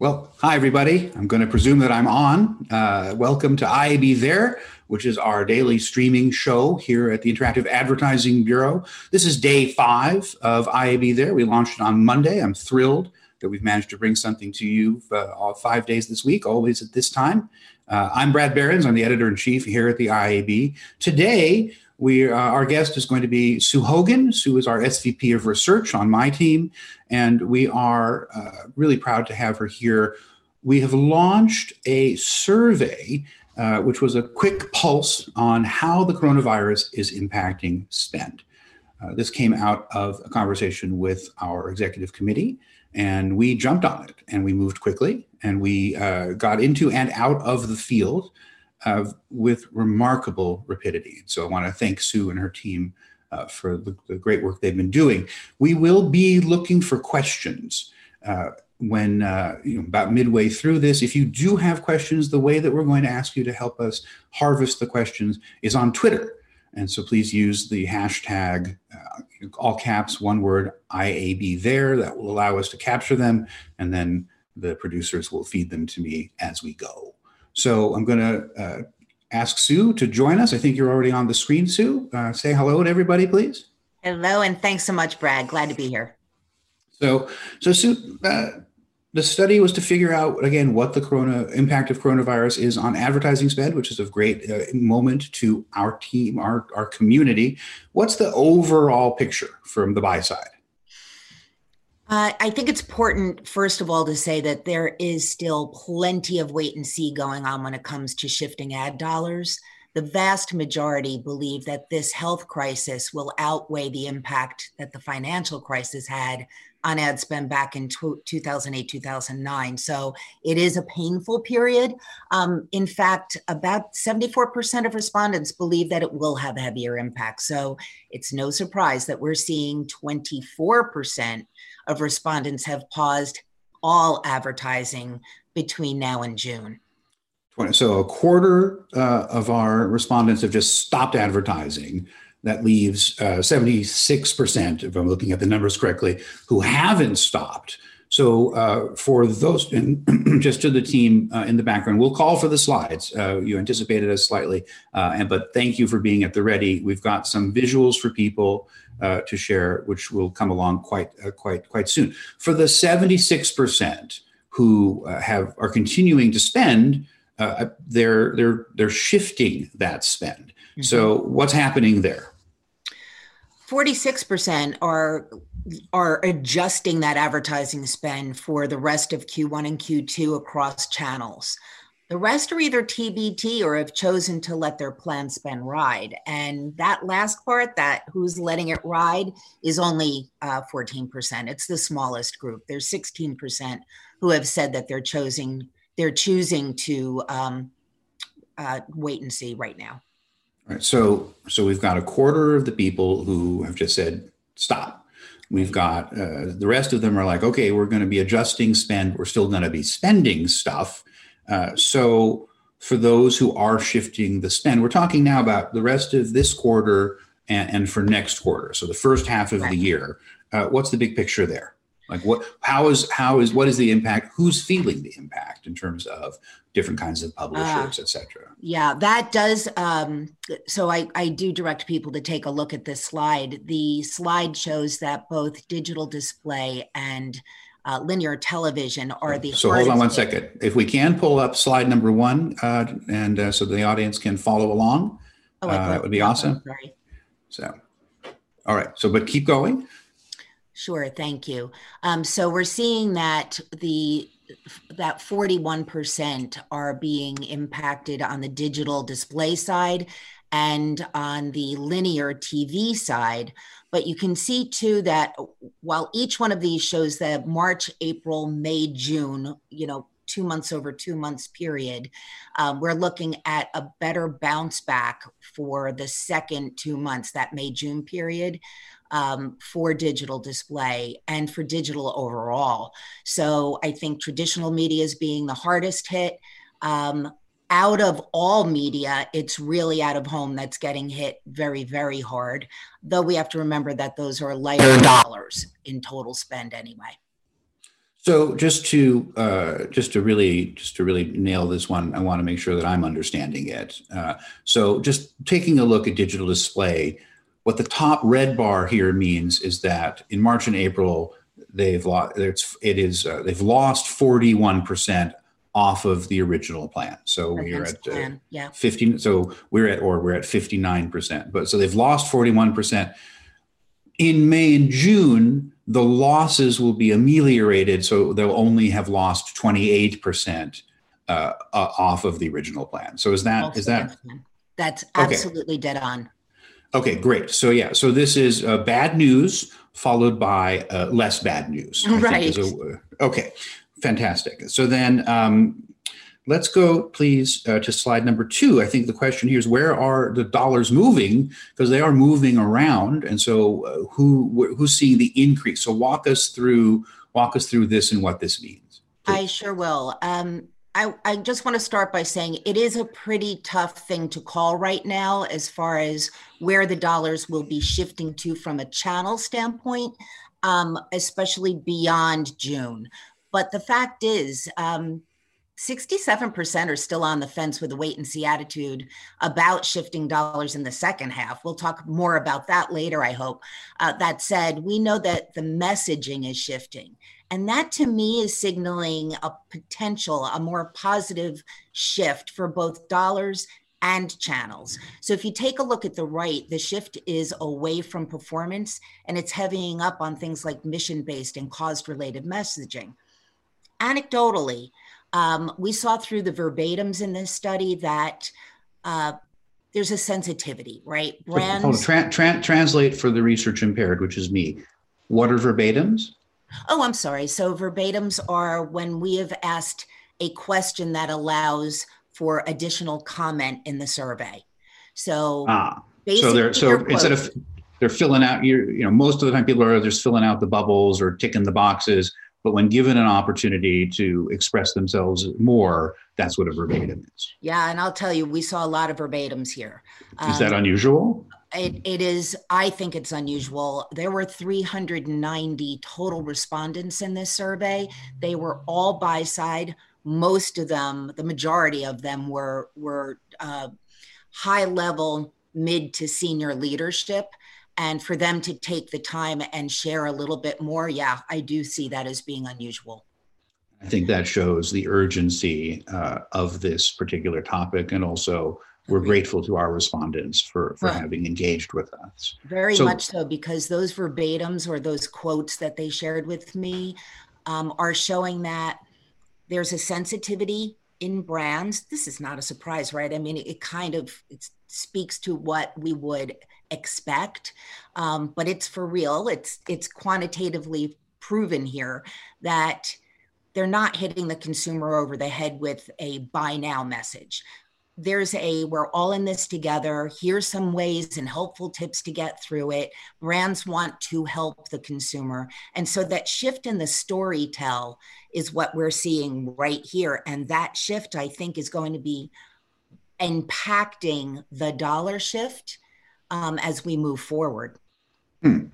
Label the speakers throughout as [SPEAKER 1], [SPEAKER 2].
[SPEAKER 1] Well, hi, everybody. I'm going to presume that I'm on. Uh, welcome to IAB There, which is our daily streaming show here at the Interactive Advertising Bureau. This is day five of IAB There. We launched it on Monday. I'm thrilled that we've managed to bring something to you uh, five days this week, always at this time. Uh, I'm Brad Behrens. I'm the editor in chief here at the IAB. Today, we uh, our guest is going to be Sue Hogan. Sue is our SVP of research on my team, and we are uh, really proud to have her here. We have launched a survey, uh, which was a quick pulse on how the coronavirus is impacting spend. Uh, this came out of a conversation with our executive committee, and we jumped on it and we moved quickly and we uh, got into and out of the field with remarkable rapidity. So I want to thank Sue and her team uh, for the, the, great work they've been doing. We will be looking for questions uh, when uh, you know, about midway through this. If you do have questions, the way that we're going to ask you to help us harvest the questions is on Twitter. And so please use the hashtag, uh, all caps, one word, IAB there. That will allow us to capture them. And then the producers will feed them to me as we go. So I'm going to uh, ask Sue to join us. I think you're already on the screen, Sue. Uh, say hello to everybody, please.
[SPEAKER 2] Hello, and thanks so much, Brad. Glad to be here.
[SPEAKER 1] So, so Sue, uh, the study was to figure out again what the corona impact of coronavirus is on advertising spend, which is a great uh, moment to our team, our our community. What's the overall picture from the buy side?
[SPEAKER 2] Uh, I think it's important, first of all, to say that there is still plenty of wait and see going on when it comes to shifting ad dollars. The vast majority believe that this health crisis will outweigh the impact that the financial crisis had on ad spend back in 2008, 2009. So it is a painful period. Um, in fact, about 74% of respondents believe that it will have a heavier impact. So it's no surprise that we're seeing 24% of respondents have paused all advertising between now and June.
[SPEAKER 1] So a quarter uh, of our respondents have just stopped advertising. That leaves uh, 76%, if I'm looking at the numbers correctly, who haven't stopped. So uh, for those, and just to the team uh, in the background, we'll call for the slides. Uh, you anticipated us slightly, uh, and but thank you for being at the ready. We've got some visuals for people uh, to share, which will come along quite uh, quite quite soon. For the 76% who uh, have are continuing to spend, uh, they're they're they're shifting that spend. Mm-hmm. So what's happening there?
[SPEAKER 2] 46% are are adjusting that advertising spend for the rest of Q1 and Q2 across channels. The rest are either TBD or have chosen to let their plan spend ride. And that last part, that who's letting it ride, is only uh, 14%. It's the smallest group. There's 16% who have said that they're choosing they're choosing to um, uh, wait and see right now.
[SPEAKER 1] All right. So so we've got a quarter of the people who have just said stop. We've got uh, the rest of them are like, okay, we're going to be adjusting spend. We're still going to be spending stuff uh, so for those who are shifting the spend, we're talking now about the rest of this quarter and, and for next quarter. So the first half of right. the year. Uh, what's the big picture there? Like what? How is how is what is the impact? Who's feeling the impact in terms of different kinds of publishers, uh, et cetera?
[SPEAKER 2] Yeah, that does. Um, so I I do direct people to take a look at this slide. The slide shows that both digital display and uh, linear television are the
[SPEAKER 1] so hold on one second if we can pull up slide number one uh, and uh, so the audience can follow along oh, uh, that would be awesome sorry. so all right so but keep going
[SPEAKER 2] sure thank you um, so we're seeing that the that 41% are being impacted on the digital display side and on the linear TV side. But you can see too that while each one of these shows that March, April, May, June, you know, two months over two months period, um, we're looking at a better bounce back for the second two months, that May, June period. Um, for digital display and for digital overall. So I think traditional media is being the hardest hit. Um, out of all media, it's really out of home that's getting hit very, very hard. Though we have to remember that those are lighter dollars in total spend anyway.
[SPEAKER 1] So just to uh, just to really just to really nail this one, I want to make sure that I'm understanding it. Uh, so just taking a look at digital display, what the top red bar here means is that in March and April they've lost. It's it is uh, they've lost 41 percent off of the original plan. So we're at uh, yeah. 15. So we're at or we're at 59 percent. But so they've lost 41 percent in May and June the losses will be ameliorated, so they'll only have lost 28% uh, uh, off of the original plan. So is that is that
[SPEAKER 2] that's absolutely okay. dead on.
[SPEAKER 1] Okay, great. So yeah, so this is uh, bad news followed by uh, less bad news.
[SPEAKER 2] Right.
[SPEAKER 1] A, okay, fantastic. So then um, Let's go, please, uh, to slide number two. I think the question here is where are the dollars moving? Because they are moving around, and so uh, who who's seeing the increase? So walk us through walk us through this and what this means.
[SPEAKER 2] Please. I sure will. Um, I, I just want to start by saying it is a pretty tough thing to call right now as far as where the dollars will be shifting to from a channel standpoint, um, especially beyond June. But the fact is, um, 67% are still on the fence with a wait and see attitude about shifting dollars in the second half. We'll talk more about that later, I hope. Uh, that said, we know that the messaging is shifting. And that to me is signaling a potential, a more positive shift for both dollars and channels. So if you take a look at the right, the shift is away from performance and it's heavying up on things like mission based and cause related messaging. Anecdotally, um, we saw through the verbatims in this study that uh, there's a sensitivity, right?
[SPEAKER 1] Brands. Hold on, tra- tra- translate for the research impaired, which is me. What are verbatims?
[SPEAKER 2] Oh, I'm sorry. So verbatims are when we have asked a question that allows for additional comment in the survey. So
[SPEAKER 1] ah, so they're so instead of they're filling out you you know most of the time people are just filling out the bubbles or ticking the boxes but when given an opportunity to express themselves more, that's what a verbatim is.
[SPEAKER 2] Yeah, and I'll tell you, we saw a lot of verbatims here.
[SPEAKER 1] Is um, that unusual?
[SPEAKER 2] It, it is, I think it's unusual. There were 390 total respondents in this survey. They were all buy side. Most of them, the majority of them were, were uh, high level mid to senior leadership and for them to take the time and share a little bit more yeah i do see that as being unusual
[SPEAKER 1] i think that shows the urgency uh, of this particular topic and also we're grateful to our respondents for, for having engaged with us.
[SPEAKER 2] Very so, much so, because those verbatims or those quotes that they shared with me um, are showing that there's a sensitivity in brands. This is not a surprise, right? I mean, it, it kind of it speaks to what we would expect, um, but it's for real. It's it's quantitatively proven here that they're not hitting the consumer over the head with a buy now message. There's a we're all in this together. Here's some ways and helpful tips to get through it. Brands want to help the consumer. And so that shift in the story tell is what we're seeing right here. And that shift, I think, is going to be impacting the dollar shift um, as we move forward.
[SPEAKER 1] Hmm.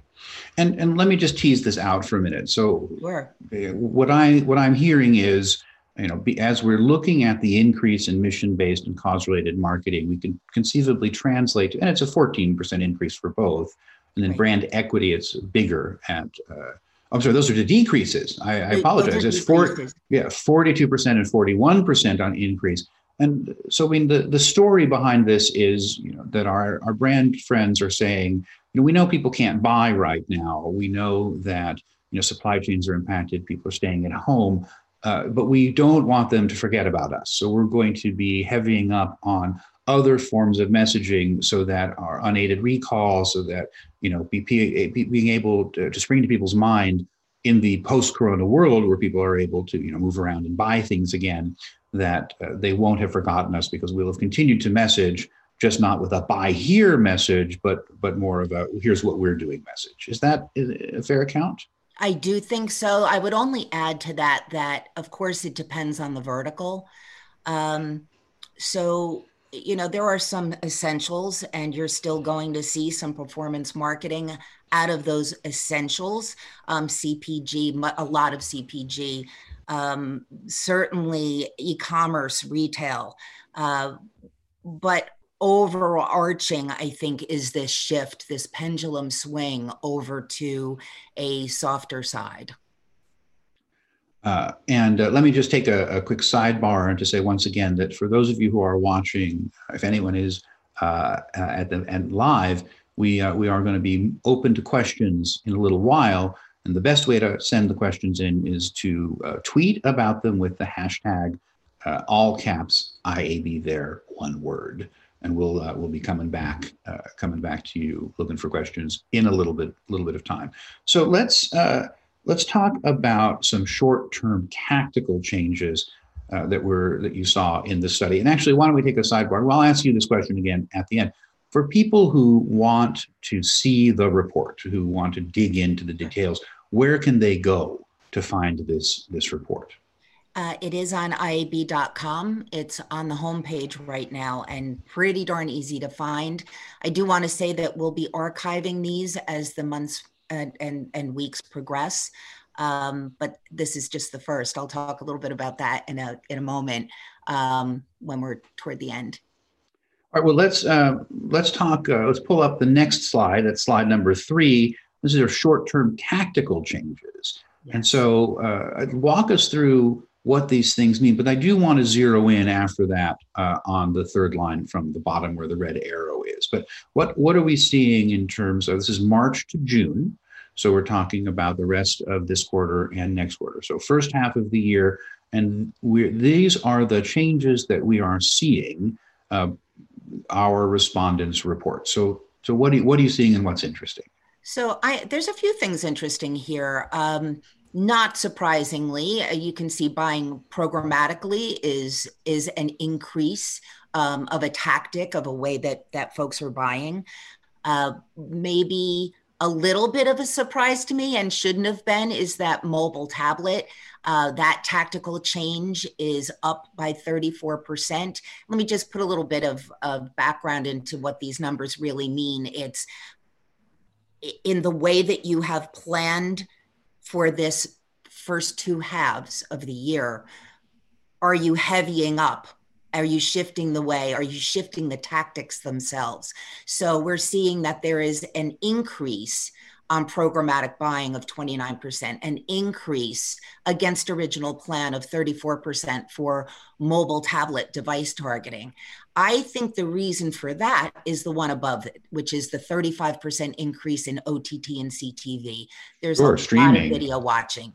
[SPEAKER 1] And and let me just tease this out for a minute. So
[SPEAKER 2] sure.
[SPEAKER 1] What I what I'm hearing is you know be, as we're looking at the increase in mission based and cause related marketing we can conceivably translate and it's a 14% increase for both and then right. brand equity it's bigger at uh, I'm sorry, those are the decreases. I, I apologize. It's four, yeah, 42% and 41% on increase. And so, I mean, the, the story behind this is, you know, that our, our brand friends are saying, you know, we know people can't buy right now. We know that, you know, supply chains are impacted. People are staying at home. Uh, but we don't want them to forget about us. So we're going to be heavying up on other forms of messaging so that our unaided recall, so that, you know, be, being able to, to spring to people's mind in the post-corona world where people are able to, you know, move around and buy things again, that uh, they won't have forgotten us because we'll have continued to message just not with a buy here message but but more of a here's what we're doing message is that a fair account
[SPEAKER 2] i do think so. I would only add to that that of course it depends on the vertical. Um, so you know there are some essentials and you're still going to see some performance marketing out of those essentials, um, CPG, a lot of CPG, um, certainly e-commerce, retail, uh, but overarching, I think, is this shift, this pendulum swing over to a softer side.
[SPEAKER 1] Uh, and uh, let me just take a, a, quick sidebar and to say once again that for those of you who are watching, if anyone is uh, at the and live, we uh, we are going to be open to questions in a little while. And the best way to send the questions in is to uh, tweet about them with the hashtag uh, all caps IAB there one word and we'll uh, we'll be coming back uh, coming back to you looking for questions in a little bit little bit of time. So let's uh, let's talk about some short term tactical changes uh, that were that you saw in the study. And actually, why don't we take a sidebar? Well, I'll ask you this question again at the end. For people who want to see the report, who want to dig into the details, where can they go to find this this report?
[SPEAKER 2] Uh, it is on IAB.com. It's on the homepage right now and pretty darn easy to find. I do want to say that we'll be archiving these as the months and, and, and weeks progress. Um, but this is just the first. I'll talk a little bit about that in a, in a moment um, when we're toward the end.
[SPEAKER 1] All right. Well, let's uh, let's talk. Uh, let's pull up the next slide. That's slide number three. This is our short-term tactical changes. Yes. And so, uh, walk us through what these things mean. But I do want to zero in after that uh, on the third line from the bottom where the red arrow is. But what, what are we seeing in terms of this is March to June. So we're talking about the rest of this quarter and next quarter. So first half of the year, and we these are the changes that we are seeing. Uh, our respondents report. So so what what are you seeing and what's interesting?
[SPEAKER 2] So I there's a few things interesting here. Um, not surprisingly, uh, you can see buying programmatically is is an increase um, of a tactic of a way that that folks are buying. Uh, maybe a little bit of a surprise to me and shouldn't have been is that mobile tablet. Uh, that tactical change is up by 34%. Let me just put a little bit of, of background into what these numbers really mean. It's in the way that you have planned for this first two halves of the year? Are you heavying up? Are you shifting the way? Are you shifting the tactics themselves? So we're seeing that there is an increase on programmatic buying of 29%, an increase against original plan of 34% for mobile tablet device targeting. I think the reason for that is the one above it, which is the 35% increase in OTT and CTV. There's sure, a streaming. lot of video watching.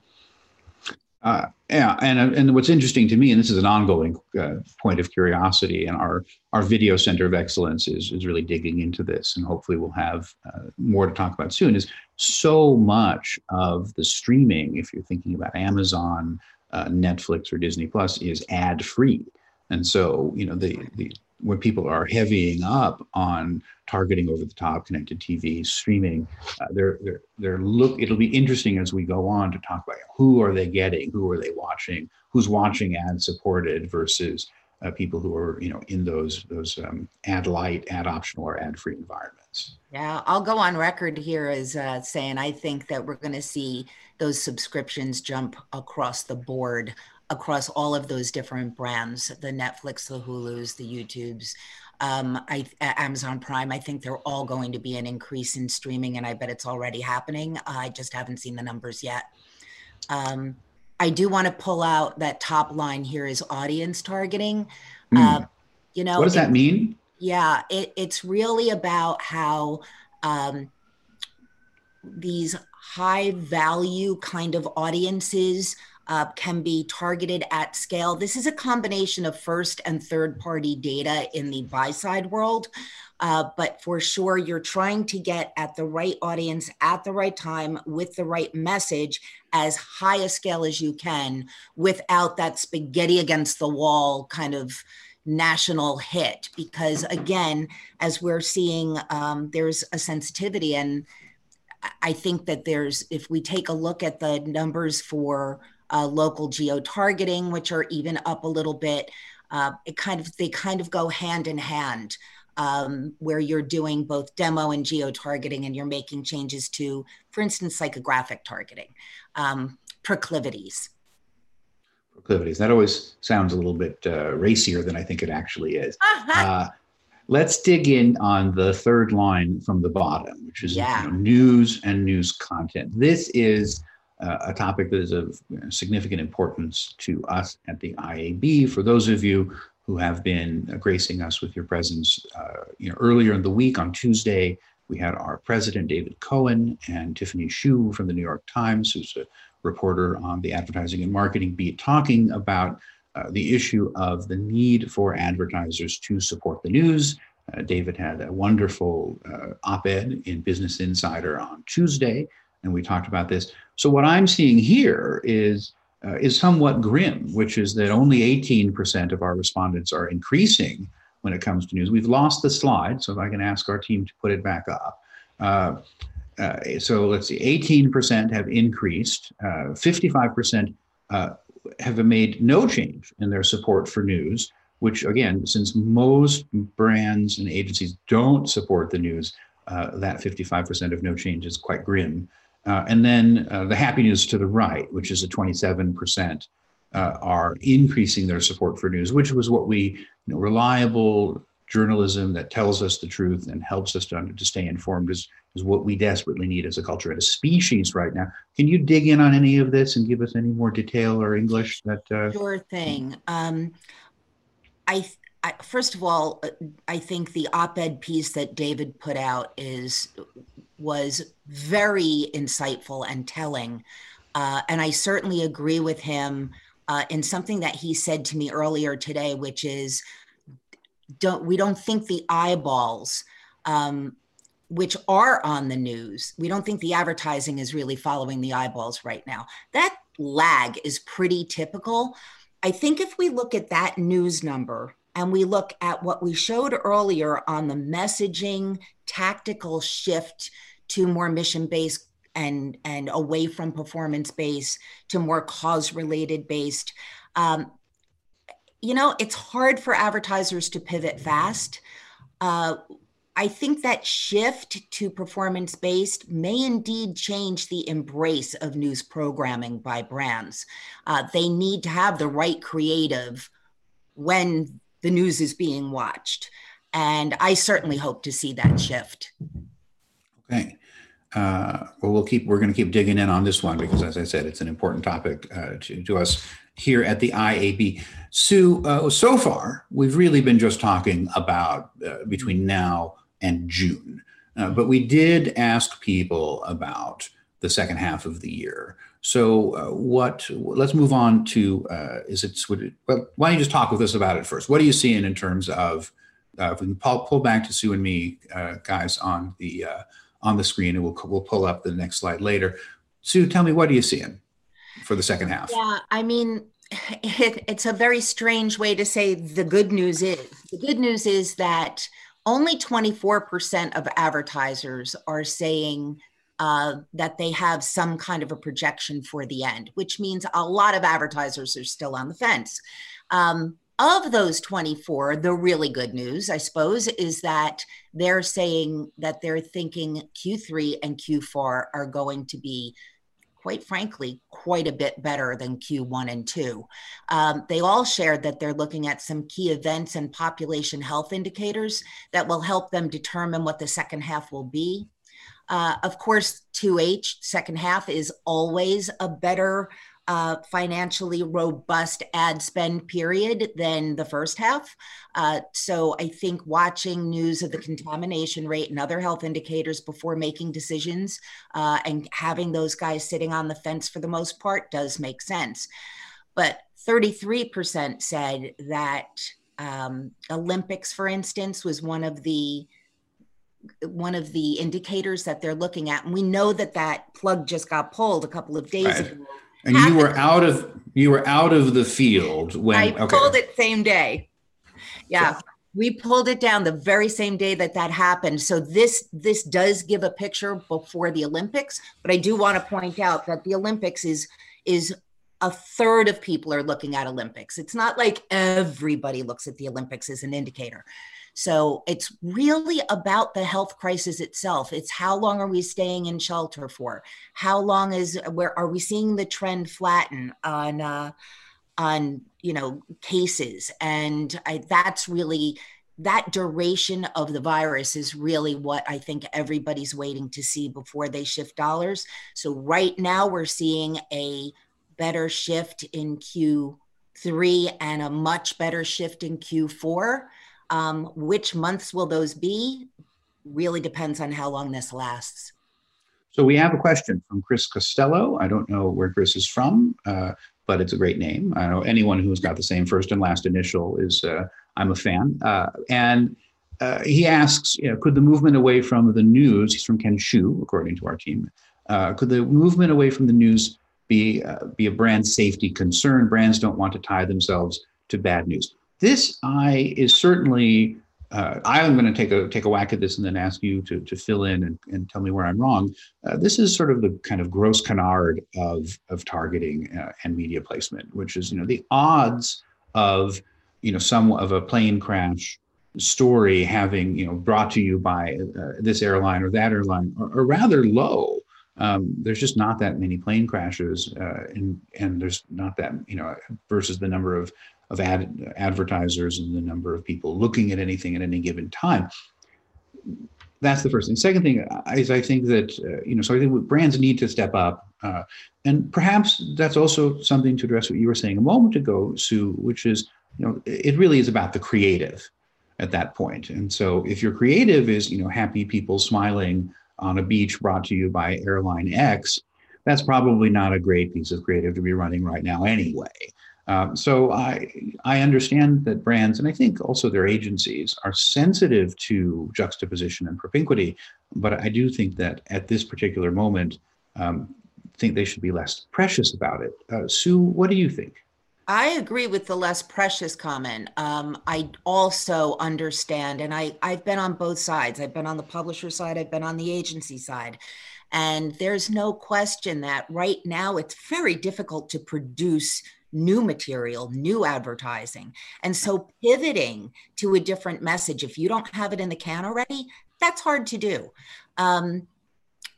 [SPEAKER 1] Uh, yeah, and uh, and what's interesting to me, and this is an ongoing uh, point of curiosity, and our our video center of excellence is is really digging into this, and hopefully we'll have uh, more to talk about soon. Is so much of the streaming, if you're thinking about Amazon, uh, Netflix, or Disney Plus, is ad free, and so you know the the when people are heavying up on targeting over the top connected TV streaming, uh, they're they're they're look. It'll be interesting as we go on to talk about who are they getting, who are they watching, who's watching ad supported versus uh, people who are you know in those those um, ad light, ad optional, or ad free environments.
[SPEAKER 2] Yeah, I'll go on record here as uh, saying I think that we're going to see those subscriptions jump across the board across all of those different brands the netflix the hulus the youtubes um, I, amazon prime i think they're all going to be an increase in streaming and i bet it's already happening. I just haven't seen the numbers yet. Um, i do want to pull out that top line here is audience targeting. Mm. uh, you know
[SPEAKER 1] what does
[SPEAKER 2] it,
[SPEAKER 1] that mean?
[SPEAKER 2] Yeah it, it's really about how um, these high value kind of audiences uh, can be targeted at scale. This is a combination of first and third party data in the buy side world. Uh, but for sure, you're trying to get at the right audience at the right time with the right message as high a scale as you can without that spaghetti against the wall kind of national hit. Because again, as we're seeing, um, there's a sensitivity. And I think that there's, if we take a look at the numbers for uh, local geo targeting, which are even up a little bit. Uh, it kind of they kind of go hand in hand. um, where you're doing both demo and geo targeting and you're making changes to, for instance, psychographic targeting, um, proclivities.
[SPEAKER 1] Proclivities. That always sounds a little bit uh, racier than I think it actually is. Uh, let's dig in on the third line from the bottom, which is yeah. you know, news and news content. This is uh, a topic that is of significant importance to us at the IAB. For those of you who have been gracing us with your presence, uh, you know, earlier in the week on Tuesday, we had our president, David Cohen, and Tiffany Hsu from the New York Times, who's a reporter on the advertising and marketing beat, talking about uh, the issue of the need for advertisers to support the news. Uh, David had a wonderful uh, op ed in Business Insider on Tuesday, and we talked about this. So, what I'm seeing here is uh, is somewhat grim, which is that only 18% of our respondents are increasing when it comes to news. We've lost the slide, so if I can ask our team to put it back up. Uh, uh, so let's see, 18% have increased, 55% uh, uh, have made no change in their support for news, which again, since most brands and agencies don't support the news, uh, that 55% of no change is quite grim. Uh, and then uh, the happiness to the right, which is a 27%, uh, are increasing their support for news, which was what we, you know, reliable journalism that tells us the truth and helps us to, to stay informed is, is what we desperately need as a culture and a species right now. Can you dig in on any of this and give us any more detail or English that?
[SPEAKER 2] Uh, sure thing. Um, I, I, first of all, uh, I think the op-ed piece that David put out is was very insightful and telling. Uh, and I certainly agree with him uh, in something that he said to me earlier today, which is, don't we don't think the eyeballs, um, which are on the news, we don't think the advertising is really following the eyeballs right now. That lag is pretty typical. I think if we look at that news number and we look at what we showed earlier on the messaging tactical shift to more mission based and and away from performance based to more cause related based um, you know it's hard for advertisers to pivot fast uh, I think that shift to performance based may indeed change the embrace of news programming by brands. Uh, they need to have the right creative when the news is being watched. And I certainly hope to see that shift.
[SPEAKER 1] Okay. Uh, well, we'll keep. We're going to keep digging in on this one because, as I said, it's an important topic uh, to, to us here at the IAB. Sue, uh, so far we've really been just talking about uh, between now and June, uh, but we did ask people about the second half of the year. So, uh, what? Let's move on to. Uh, is it, it? Well, why don't you just talk with us about it first? What are you seeing in terms of? Uh, if we can pull, pull back to Sue and me, uh, guys, on the on the screen, and we'll we'll pull up the next slide later. Sue, tell me what are you seeing for the second half?
[SPEAKER 2] Yeah, I mean, it, it's a very strange way to say the good news is. The good news is that only 24% of advertisers are saying uh, that they have some kind of a projection for the end, which means a lot of advertisers are still on the fence. Um, of those 24, the really good news, I suppose, is that they're saying that they're thinking Q3 and Q4 are going to be, quite frankly, quite a bit better than Q1 and 2. Um, they all shared that they're looking at some key events and population health indicators that will help them determine what the second half will be. Uh, of course, 2H, second half, is always a better uh, financially robust ad spend period than the first half. Uh, so I think watching news of the contamination rate and other health indicators before making decisions uh, and having those guys sitting on the fence for the most part does make sense. But 33% said that um, Olympics, for instance, was one of the one of the indicators that they're looking at and we know that that plug just got pulled a couple of days right. ago
[SPEAKER 1] and you were out of you were out of the field when
[SPEAKER 2] I okay. pulled it same day. Yeah. So. We pulled it down the very same day that that happened. So this this does give a picture before the Olympics, but I do want to point out that the Olympics is is a third of people are looking at Olympics. It's not like everybody looks at the Olympics as an indicator. So it's really about the health crisis itself. It's how long are we staying in shelter for? How long is where are we seeing the trend flatten on uh, on you know cases? And I, that's really that duration of the virus is really what I think everybody's waiting to see before they shift dollars. So right now we're seeing a better shift in Q3 and a much better shift in Q4. Um, which months will those be? Really depends on how long this lasts.
[SPEAKER 1] So we have a question from Chris Costello. I don't know where Chris is from, uh, but it's a great name. I know anyone who's got the same first and last initial is uh, I'm a fan. Uh, and uh, he asks, you know, could the movement away from the news, he's from Kenshoo, according to our team, uh, could the movement away from the news be, uh, be a brand safety concern? Brands don't want to tie themselves to bad news. This I is certainly, uh, I'm going to take a, take a whack at this and then ask you to, to fill in and, and tell me where I'm wrong. Uh, this is sort of the kind of gross canard of, of targeting and media placement, which is, you know, the odds of you know some of a plane crash story having you know brought to you by uh, this airline or that airline are, are rather low. Um, there's just not that many plane crashes, uh, and and there's not that you know versus the number of of ad, advertisers and the number of people looking at anything at any given time. That's the first thing. Second thing is I think that uh, you know so I think brands need to step up, uh, and perhaps that's also something to address what you were saying a moment ago, Sue, which is you know it really is about the creative at that point. point and so if your creative is you know happy people smiling on a beach brought to you by airline x that's probably not a great piece of creative to be running right now anyway um, so I I understand that brands and I think also their agencies are sensitive to juxtaposition and propinquity, but I do think that at this particular moment, um, think they should be less precious about it. Uh, Sue, what do you think?
[SPEAKER 2] I agree with the less precious comment. Um, I also understand, and I, I've been on both sides. I've been on the publisher side, I've been on the agency side. And there's no question that right now it's very difficult to produce new material, new advertising. And so pivoting to a different message, if you don't have it in the can already, that's hard to do. Um,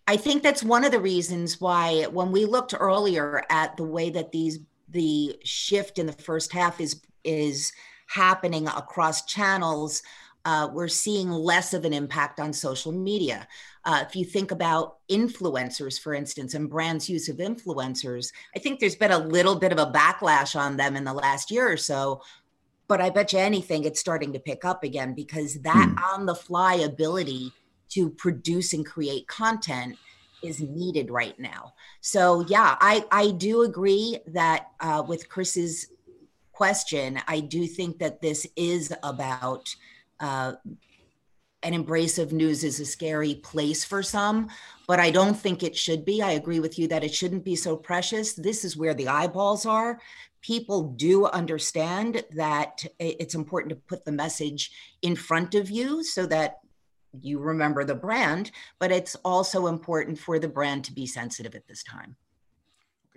[SPEAKER 2] I think that's one of the reasons why, when we looked earlier at the way that these the shift in the first half is is happening across channels uh, we're seeing less of an impact on social media. Uh, if you think about influencers, for instance, and brands' use of influencers, I think there's been a little bit of a backlash on them in the last year or so. But I bet you anything it's starting to pick up again because that mm. on the fly ability to produce and create content is needed right now. So yeah, I I do agree that uh, with Chris's question, I do think that this is about uh, an embrace of news is a scary place for some, but I don't think it should be. I agree with you that it shouldn't be so precious. This is where the eyeballs are. People do understand that it's important to put the message in front of you so that you remember the brand, but it's also important for the brand to be sensitive at this time.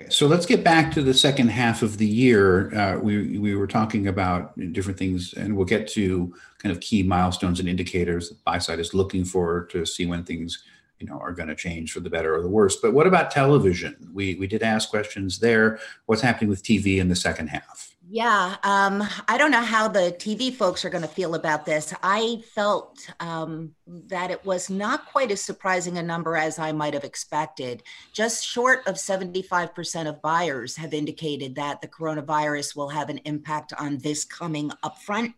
[SPEAKER 1] So let's get back to the second half of the year. Uh, we we were talking about different things, and we'll get to kind of key milestones and indicators that buy side is looking for to see when things you know are going to change for the better or the worse. But what about television? We we did ask questions there. What's happening with TV in the second half?
[SPEAKER 2] Yeah, um, I don't know how the TV folks are going to feel about this. I felt um, that it was not quite as surprising a number as I might have expected. Just short of 75% of buyers have indicated that the coronavirus will have an impact on this coming upfront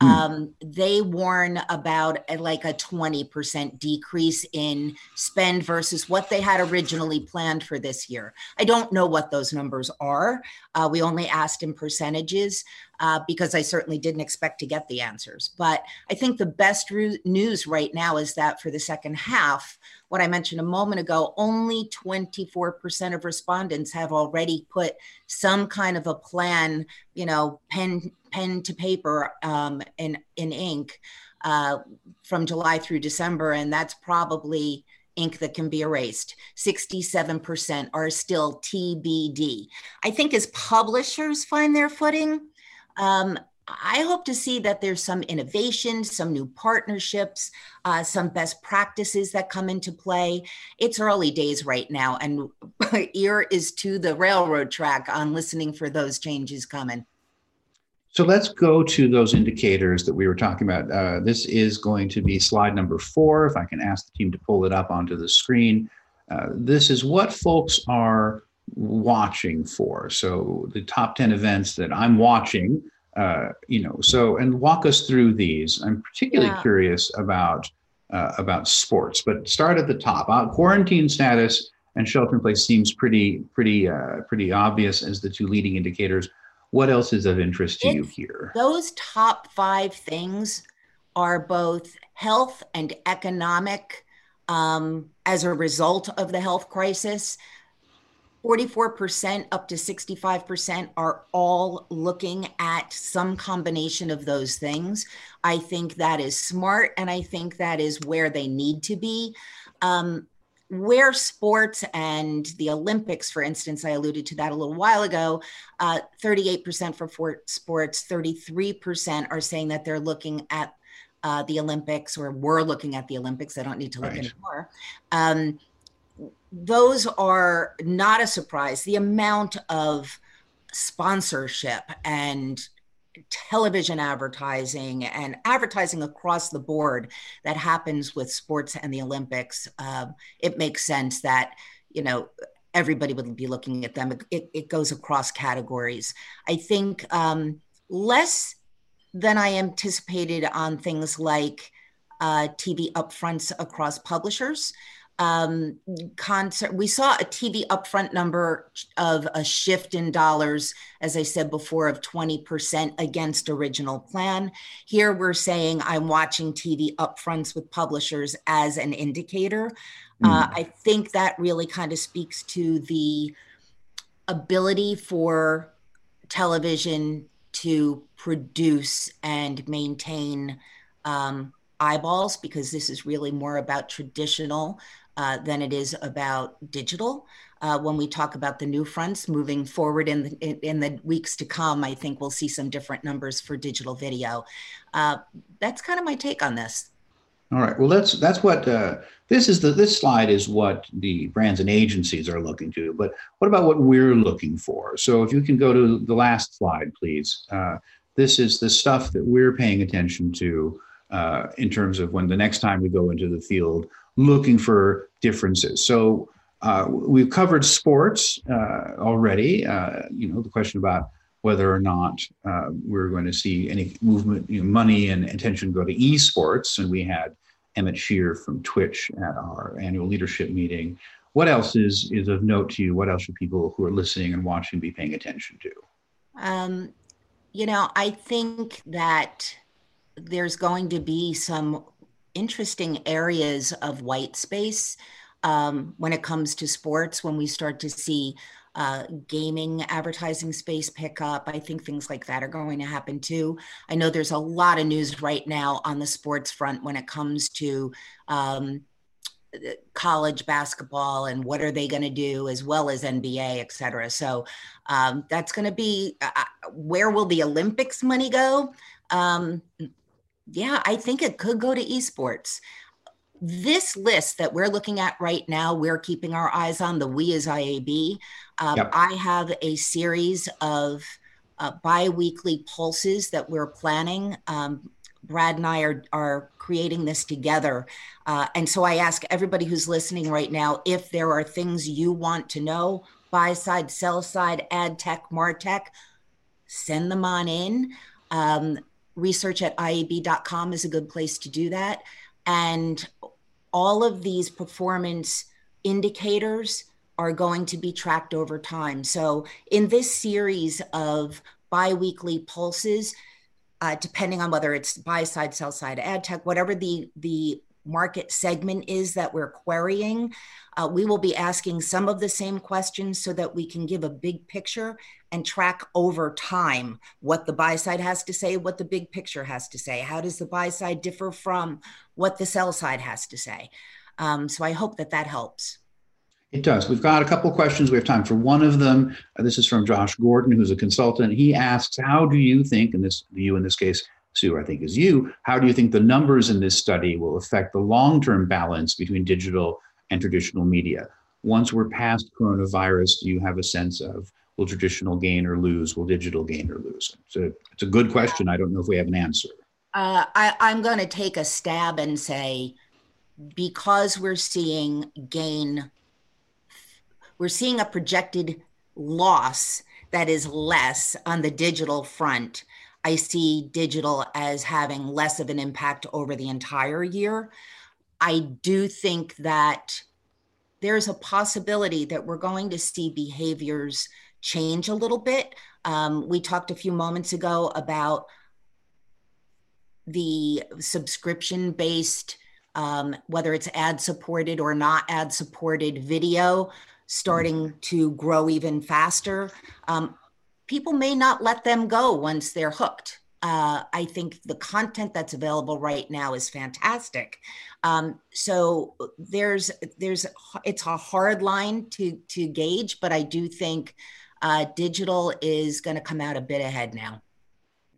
[SPEAKER 2] Hmm. Um, they warn about a, like a 20% decrease in spend versus what they had originally planned for this year. I don't know what those numbers are. Uh, we only asked in percentages uh, because I certainly didn't expect to get the answers. But I think the best re- news right now is that for the second half, what I mentioned a moment ago, only 24% of respondents have already put some kind of a plan, you know, pen pen to paper um, in in ink uh, from July through December, and that's probably ink that can be erased. 67% are still TBD. I think as publishers find their footing, um, I hope to see that there's some innovation, some new partnerships, uh, some best practices that come into play. It's early days right now, and ear is to the railroad track on listening for those changes coming.
[SPEAKER 1] So let's go to those indicators that we were talking about. Uh, this is going to be slide number four. If I can ask the team to pull it up onto the screen. Uh, this is what folks are watching for. So the top 10 events that I'm watching uh, you know, so and walk us through these. I'm particularly yeah. curious about uh, about sports, but start at the top. Uh, quarantine status and shelter in place seems pretty pretty uh, pretty obvious as the two leading indicators. What else is of interest to it's, you here?
[SPEAKER 2] Those top five things are both health and economic um, as a result of the health crisis. 44% up to 65% are all looking at some combination of those things. I think that is smart, and I think that is where they need to be. Um, where sports and the Olympics, for instance, I alluded to that a little while ago, uh, 38% for sports, 33% are saying that they're looking at uh, the Olympics or we're looking at the Olympics. I don't need to look right. anymore. Um, those are not a surprise. The amount of sponsorship and television advertising and advertising across the board that happens with sports and the Olympics, uh, it makes sense that, you know, everybody would be looking at them. It, it goes across categories. I think um, less than I anticipated on things like uh, TV upfronts across publishers um, concert. We saw a TV upfront number of a shift in dollars, as I said before, of 20% against original plan. Here we're saying I'm watching TV upfronts with publishers as an indicator. Mm. Uh, I think that really kind of speaks to the ability for television to produce and maintain um, eyeballs because this is really more about traditional uh, than it is about digital. Uh, when we talk about the new fronts moving forward in the, in, the weeks to come, I think we'll see some different numbers for digital video. Uh, that's kind of my take on this.
[SPEAKER 1] All right. Well, that's that's what uh, this is. The this slide is what the brands and agencies are looking to. But what about what we're looking for? So if you can go to the last slide, please. Uh, this is the stuff that we're paying attention to in terms of when the next time we go into the field looking for differences. So uh, we've covered sports uh, already. Uh, you know, the question about whether or not uh, we're going to see any movement, you know, money and attention go to esports. And we had Emmett Shear from Twitch at our annual leadership meeting. What else is is of note to you? What else should people who are listening and watching be paying attention to? Um,
[SPEAKER 2] you know, I think that there's going to be some interesting areas of white space um, when it comes to sports when we start to see uh, gaming advertising space pick up. I think things like that are going to happen too. I know there's a lot of news right now on the sports front when it comes to um, college basketball and what are they going to do as well as nba et cetera so um, that's going to be uh, uh, where will the olympics money go um, yeah, I think it could go to esports. This list that we're looking at right now, we're keeping our eyes on the We as IAB. Um, yep. I have a series of uh, bi weekly pulses that we're planning. Um, Brad and I are, are creating this together. Uh, and so I ask everybody who's listening right now if there are things you want to know buy side, sell side, ad tech, martech, send them on in. Um, research at IAB.com is a good place to do that. And all of these performance indicators are going to be tracked over time. So, in this series of biweekly pulses, uh, depending on whether it's buy side, sell side, ad tech, whatever the the market segment is that we're querying, uh, we will be asking some of the same questions so that we can give a big picture and track over time what the buy side has to say, what the big picture has to say. How does the buy side differ from what the sell side has to say? Um, so I hope that that helps.
[SPEAKER 1] It does. We've got a couple questions. We have time for one of them. Uh, this is from Josh Gordon, who's a consultant. He asks, "How do you think, and this you in this case, Sue, I think is you. How do you think the numbers in this study will affect the long-term balance between digital and traditional media? Once we're past coronavirus, do you have a sense of will traditional gain or lose? Will digital gain or lose? So it's a good question. I don't know if we have an answer.
[SPEAKER 2] Uh, I, I'm going to take a stab and say because we're seeing gain, we're seeing a projected loss that is less on the digital front. I see digital as having less of an impact over the entire year. I do think that there's a possibility that we're going to see behaviors change a little bit. Um, we talked a few moments ago about the subscription based, um, whether it's ad supported or not ad supported video, starting to grow even faster. Um, people may not let them go once they're hooked. Uh, I think the content that's available right now is fantastic. Um, so there's there's it's a hard line to to gauge, but I do think uh, digital is going to come out a bit ahead now.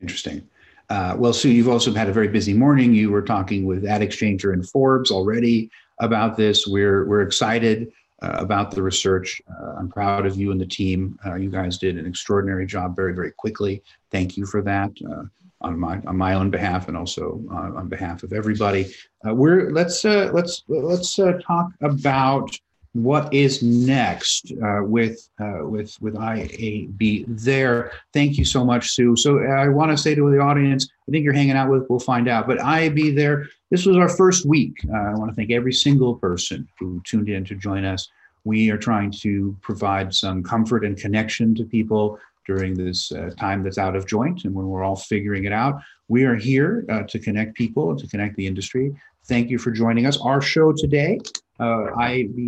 [SPEAKER 1] Interesting. Uh, well, Sue, you've also had a very busy morning. You were talking with AdExchanger and Forbes already about this. We're we're excited uh, about the research. Uh, I'm proud of you and the team. Uh, you guys did an extraordinary job very very quickly. Thank you for that uh, on my on my own behalf and also uh, on behalf of everybody. we're let's let's let's talk about what is next uh, with uh, with with IAB there. Thank you so much, Sue. So I want to say to the audience, I think you're hanging out with. We'll find out. But IAB there. This was our first week. Uh, I want to thank every single person who tuned in to join us. We are trying to provide some comfort and connection to people during this uh, time that's out of joint and when we're all figuring it out. We are here uh, to connect people, to connect the industry. Thank you for joining us. Our show today uh,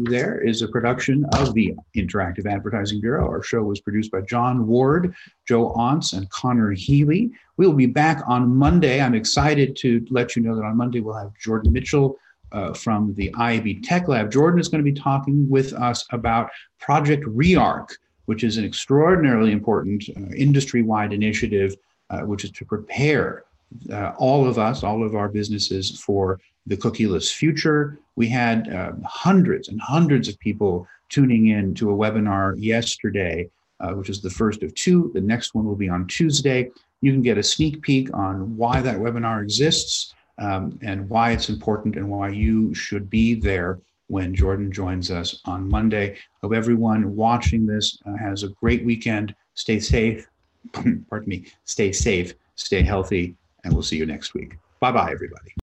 [SPEAKER 1] There is a production of the Interactive Advertising Bureau. Our show was produced by John Ward, Joe Ontz, and Connor Healy. We will be back on Monday. I'm excited to let you know that on Monday we'll have Jordan Mitchell uh, from the IAB Tech Lab. Jordan is going to be talking with us about Project REARC, which is an extraordinarily important uh, industry wide initiative, uh, which is to prepare uh, all of us, all of our businesses for the cookieless future. We had uh, hundreds and hundreds of people tuning in to a webinar yesterday, uh, which is the first of two. The next one will be on Tuesday. You can get a sneak peek on why that webinar exists um, and why it's important and why you should be there when Jordan joins us on Monday. Hope everyone watching this uh, has a great weekend. Stay safe. Pardon me. Stay safe. Stay healthy. And we'll see you next week. Bye bye, everybody.